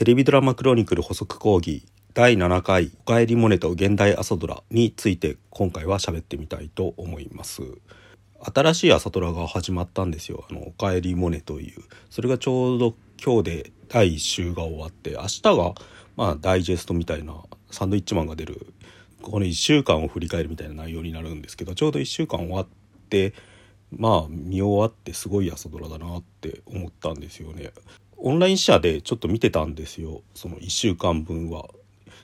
テレビドラマクロニクル補足講義第7回「おかえりモネと現代朝ドラ」について今回は喋ってみたいと思います。新しい朝ドラが始まったんですよ「あのおかえりモネ」という。それがちょうど今日で第1週が終わって明日がまあダイジェストみたいなサンドイッチマンが出るこの1週間を振り返るみたいな内容になるんですけどちょうど1週間終わってまあ見終わってすごい朝ドラだなって思ったんですよね。オンライン社でちょっと見てたんですよその1週間分は。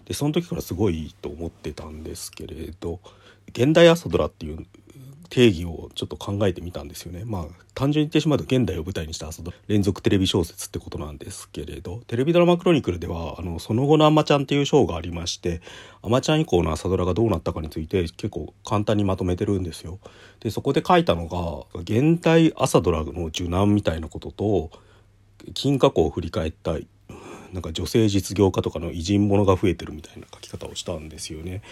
でその時からすごいと思ってたんですけれど現代朝ドラっていう定義をちょっと考えてみたんですよね。まあ単純に言ってしまうと現代を舞台にした朝ドラ連続テレビ小説ってことなんですけれどテレビドラマクロニクルではあのその後の「あまちゃん」っていうショーがありまして「あまちゃん」以降の朝ドラがどうなったかについて結構簡単にまとめてるんですよ。でそこで書いたのが現代朝ドラの受難みたいなことと金過去を振り返ったなんか女性実業家とかの偉人ものが増えてるみたいな書き方をしたんですよね。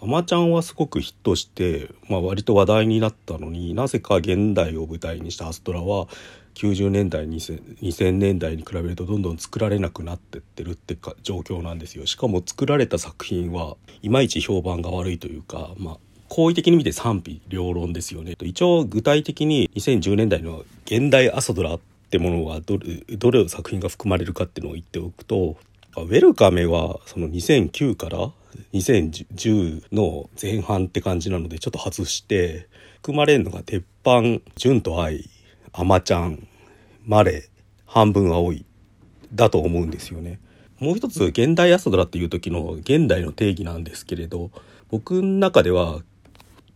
あまちゃんはすごくヒットして、まあ、割と話題になったのになぜか現代を舞台にしたアストラは90年代 2000, 2000年代に比べるとどんどん作られなくなってってるってか状況なんですよ。しかも作られた作品はいまいち評判が悪いというか、まあ、好意的に見て賛否両論ですよね。一応具体的に2010年代の現代朝ドラってものはどれどれ作品が含まれるかっていうのを言っておくとウェルカメはその2009から2010の前半って感じなのでちょっと外して含まれるのが鉄板純と愛アマちゃんマレ半分青いだと思うんですよね。もう一つ現代朝ドラっていう時の現代の定義なんですけれど僕の中では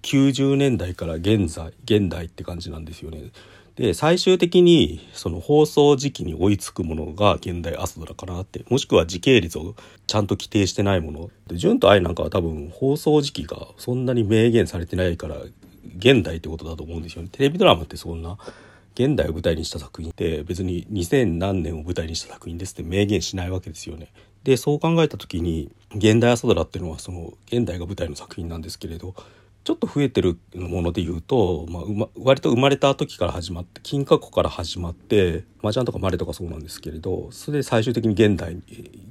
90年代から現在現代って感じなんですよね。で最終的にその放送時期に追いつくものが現代朝ドラかなってもしくは時系列をちゃんと規定してないもので純と愛なんかは多分放送時期がそんなに明言されてないから現代ってことだと思うんですよねテレビドラマってそんな現代を舞台にした作品って別に2000何年を舞台にした作品ですって明言しないわけですよね。でそう考えた時に現代朝ドラっていうのはその現代が舞台の作品なんですけれどちょっと増えてるもので言うと、まあ、うま割と生まれた時から始まって金過去から始まって麻雀とかマレとかそうなんですけれどそれで最終的に現代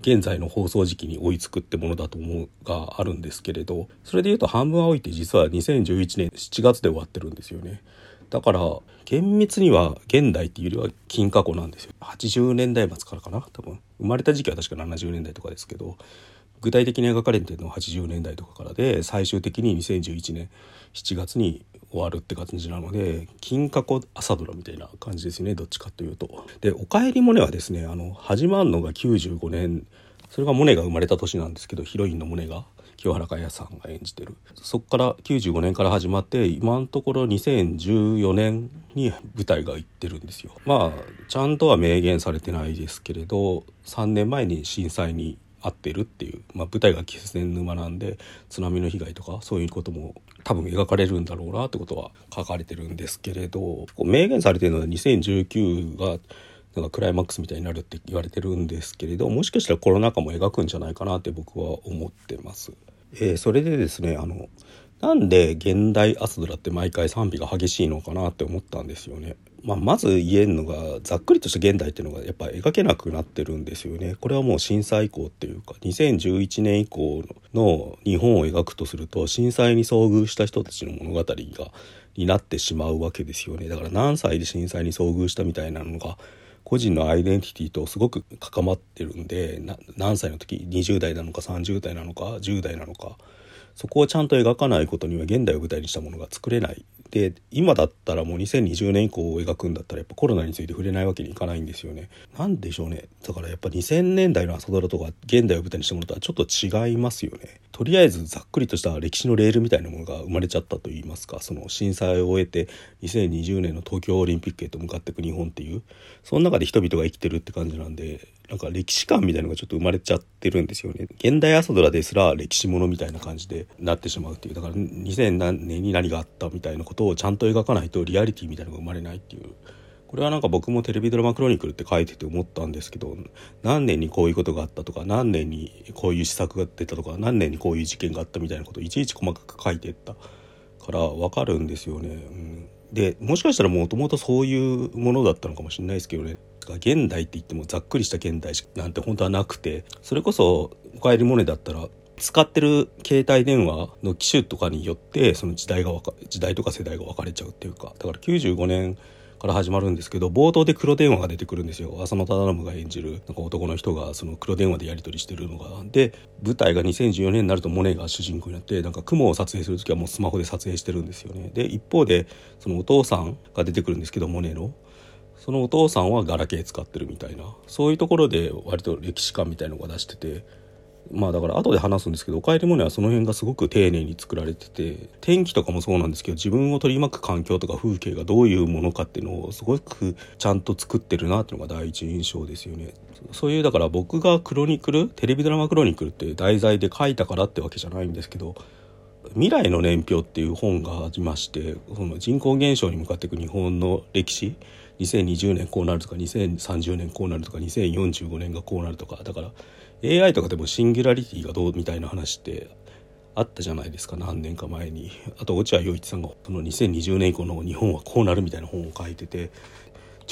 現在の放送時期に追いつくってものだと思うがあるんですけれどそれで言うと「半分青い」って実は2011年7月で終わってるんですよね。だから厳密には現代っていうよりは金過去なんですよ。80年代末からかな多分。生まれた時期は確か70年代とかですけど。具体的に描かれてるのは80年代とかからで最終的に2011年7月に終わるって感じなので金過去朝ドラみたいな感じですよねどっちかというと。で「おかえりモネ」はですねあの始まるのが95年それがモネが生まれた年なんですけどヒロインのモネが清原果耶さんが演じてるそこから95年から始まって今のところ2014年に舞台が行ってるんですよまあちゃんとは明言されてないですけれど3年前に震災に合ってるっていう、まあ、舞台が気仙沼なんで津波の被害とかそういうことも多分描かれるんだろうなってことは書かれてるんですけれど明言されてるのは2019がなんかクライマックスみたいになるって言われてるんですけれどもしかしたらコロナ禍も描くんじゃないかなって僕は思ってます。えー、それでですねあのなんで現代アスドラって毎回賛否が激しいのかなって思ったんですよね。まあ、まず言えるのがざっくりとした現代っていうのがやっぱ描けなくなってるんですよね。これはもう震災以降っていうか2011年以降の日本を描くとすると震災に遭遇した人たちの物語がになってしまうわけですよね。だから何歳で震災に遭遇したみたいなのが個人のアイデンティティとすごく関わってるんで何歳の時20代なのか30代なのか10代なのかそこをちゃんと描かないことには現代を舞台にしたものが作れないで今だったらもう2020年以降を描くんだったらやっぱコロナについて触れないわけにいかないんですよね。なんでしょうねだからやっぱ2000年代の朝ドラとか現代を舞台にしたものとはちょっと違いますよね。とりあえずざっくりとした歴史のレールみたいなものが生まれちゃったといいますかその震災を終えて2020年の東京オリンピックへと向かっていく日本っていうその中で人々が生きてるって感じなんでなんか歴史観みたいのがちょっと生まれちゃってるんですよね。現代朝ドラですら歴史ものみたいな感じでなってしまうっていうだから2000何年に何があったみたいなことをちゃんと描かないとリアリティみたいなのが生まれないっていう。これはなんか僕もテレビドラマクロニクルって書いてて思ったんですけど何年にこういうことがあったとか何年にこういう施策が出たとか何年にこういう事件があったみたいなことをいちいち細かく書いてったから分かるんですよね。うんでもしかしたらもともとそういうものだったのかもしれないですけどね現代って言ってもざっくりした現代なんて本当はなくてそれこそ「おかえりモネ」だったら使ってる携帯電話の機種とかによってその時代が時代とか世代が分かれちゃうっていうか。だから95年から始まるんですけど冒頭で黒電話が出てくるんですよ。浅野忠信が演じるなんか男の人がその黒電話でやり取りしてるのが。で舞台が2014年になるとモネが主人公になってなんか雲を撮影する時はもうスマホで撮影してるんですよね。で一方でそのお父さんが出てくるんですけどモネの。そのお父さんはガラケー使ってるみたいな。そういうところで割と歴史観みたいのが出しててまあだから後で話すんですけど「おかえりモネ」はその辺がすごく丁寧に作られてて天気とかもそうなんですけど自分を取り巻く環境とか風景がどういうものかっていうのをすごくちゃんと作ってるなっていうのが第一印象ですよね。そういうだから僕がクロニクルテレビドラマクロニクルって題材で書いたからってわけじゃないんですけど未来の年表っていう本がありましてその人口減少に向かっていく日本の歴史2020年こうなるとか2030年こうなるとか2045年がこうなるとかだから AI とかでもシンギュラリティがどうみたいな話ってあったじゃないですか何年か前に。あと落合陽一さんがその2020年以降の日本はこうなるみたいな本を書いてて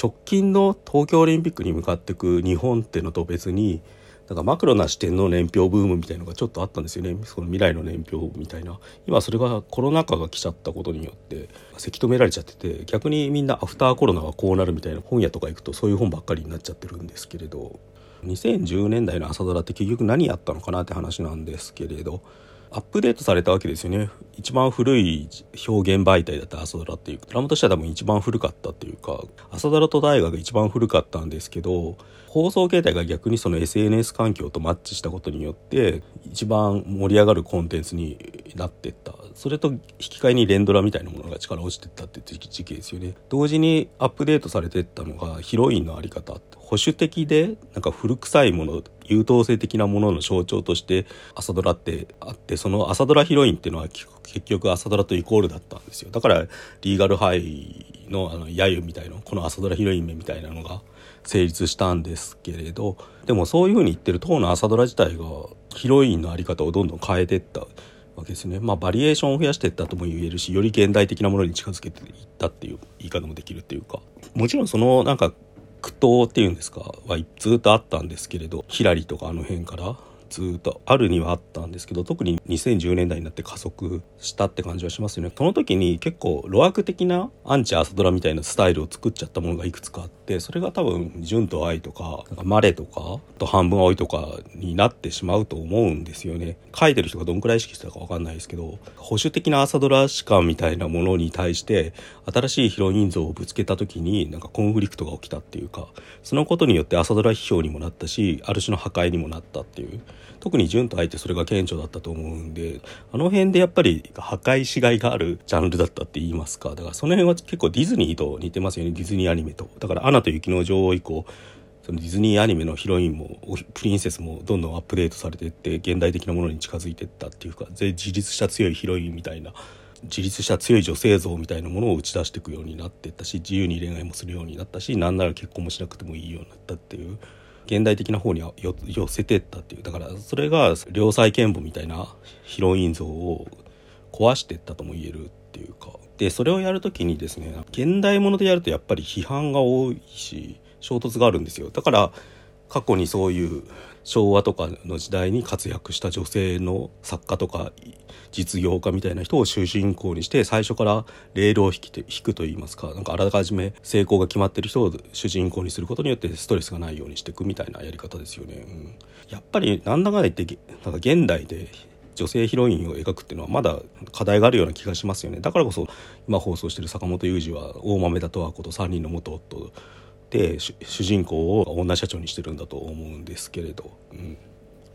直近の東京オリンピックに向かっていく日本ってのと別になんかマクロな視点の年表ブームみたいのがちょっとあったんですよね。その未来の年表みたいな。今それがコロナ禍が来ちゃったことによってせき止められちゃってて逆にみんなアフターコロナはこうなるみたいな本屋とか行くとそういう本ばっかりになっちゃってるんですけれど。2010年代の朝ドラって結局何やったのかなって話なんですけれどアップデートされたわけですよね。一番古い表現媒体だった朝ドラっていうドラマとしては多分一番古かったっていうか朝ドラと大学が一番古かったんですけど放送形態が逆にその SNS 環境とマッチしたことによって一番盛り上がるコンテンツになってった。それと引き換えに連ドラみたいなものが力落ちてったって時期ですよね。同時にアップデートされてったのがヒロインの在り方保守的でなんか古臭いもの優等生的なものの象徴として朝ドラってあってその朝ドラヒロインっていうのは結局朝ドラとイコールだったんですよ。だからリーガルハイのあの揶揄みたいなこの朝ドラヒロイン名みたいなのが成立したんですけれどでもそういうふうに言ってる当の朝ドラ自体がヒロインの在り方をどんどん変えてったわけですね。まあバリエーションを増やしていったとも言えるしより現代的なものに近づけていったっていう言い方もできるっていうか。もちろんそのなんか苦闘っていうんですか？はずっとあったんですけれどヒラリとかあの辺から。ずっとあるにはあったんですけど特に2010年代になって加速したって感じはしますよね。その時に結構路悪的なアンチ朝ドラみたいなスタイルを作っちゃったものがいくつかあってそれが多分純と愛とかなんかマレとかと半分青いとかになってしまうと思うんですよね。書いてる人がどんくらい意識してたか分かんないですけど保守的な朝ドラ史観みたいなものに対して新しいヒロイン像をぶつけた時になんかコンフリクトが起きたっていうかそのことによって朝ドラ批評にもなったしある種の破壊にもなったっていう。特に純と愛ってそれが顕著だったと思うんであの辺でやっぱり破壊しがいがあるジャンルだったって言いますか。だからその辺は結構ディズニーと似てますよね。ディズニーアニメと。だから「アナと雪の女王」以降そのディズニーアニメのヒロインもプリンセスもどんどんアップデートされていって現代的なものに近づいていったっていうか自立した強いヒロインみたいな自立した強い女性像みたいなものを打ち出していくようになっていったし自由に恋愛もするようになったしなんなら結婚もしなくてもいいようになったっていう現代的な方に寄せてったっていうだからそれが良妻賢母みたいなヒロイン像を壊してったとも言えるっていうかでそれをやる時にですね現代ものでやるとやっぱり批判が多いし衝突があるんですよだから過去にそういう昭和とかの時代に活躍した女性の作家とか実業家みたいな人を主人公にして最初からレールを引て引くといいますかなんかあらかじめ成功が決まってる人を主人公にすることによってストレスがないようにしていくみたいなやり方ですよね。うん、やっぱりなんだかんだ言ってなんか現代で女性ヒロインを描くっていうのはまだ課題があるような気がしますよねだからこそ今放送してる坂本雄二は大豆田十和子と3人の元夫で主人公を女社長にしてるんだと思うんですけれど、うん、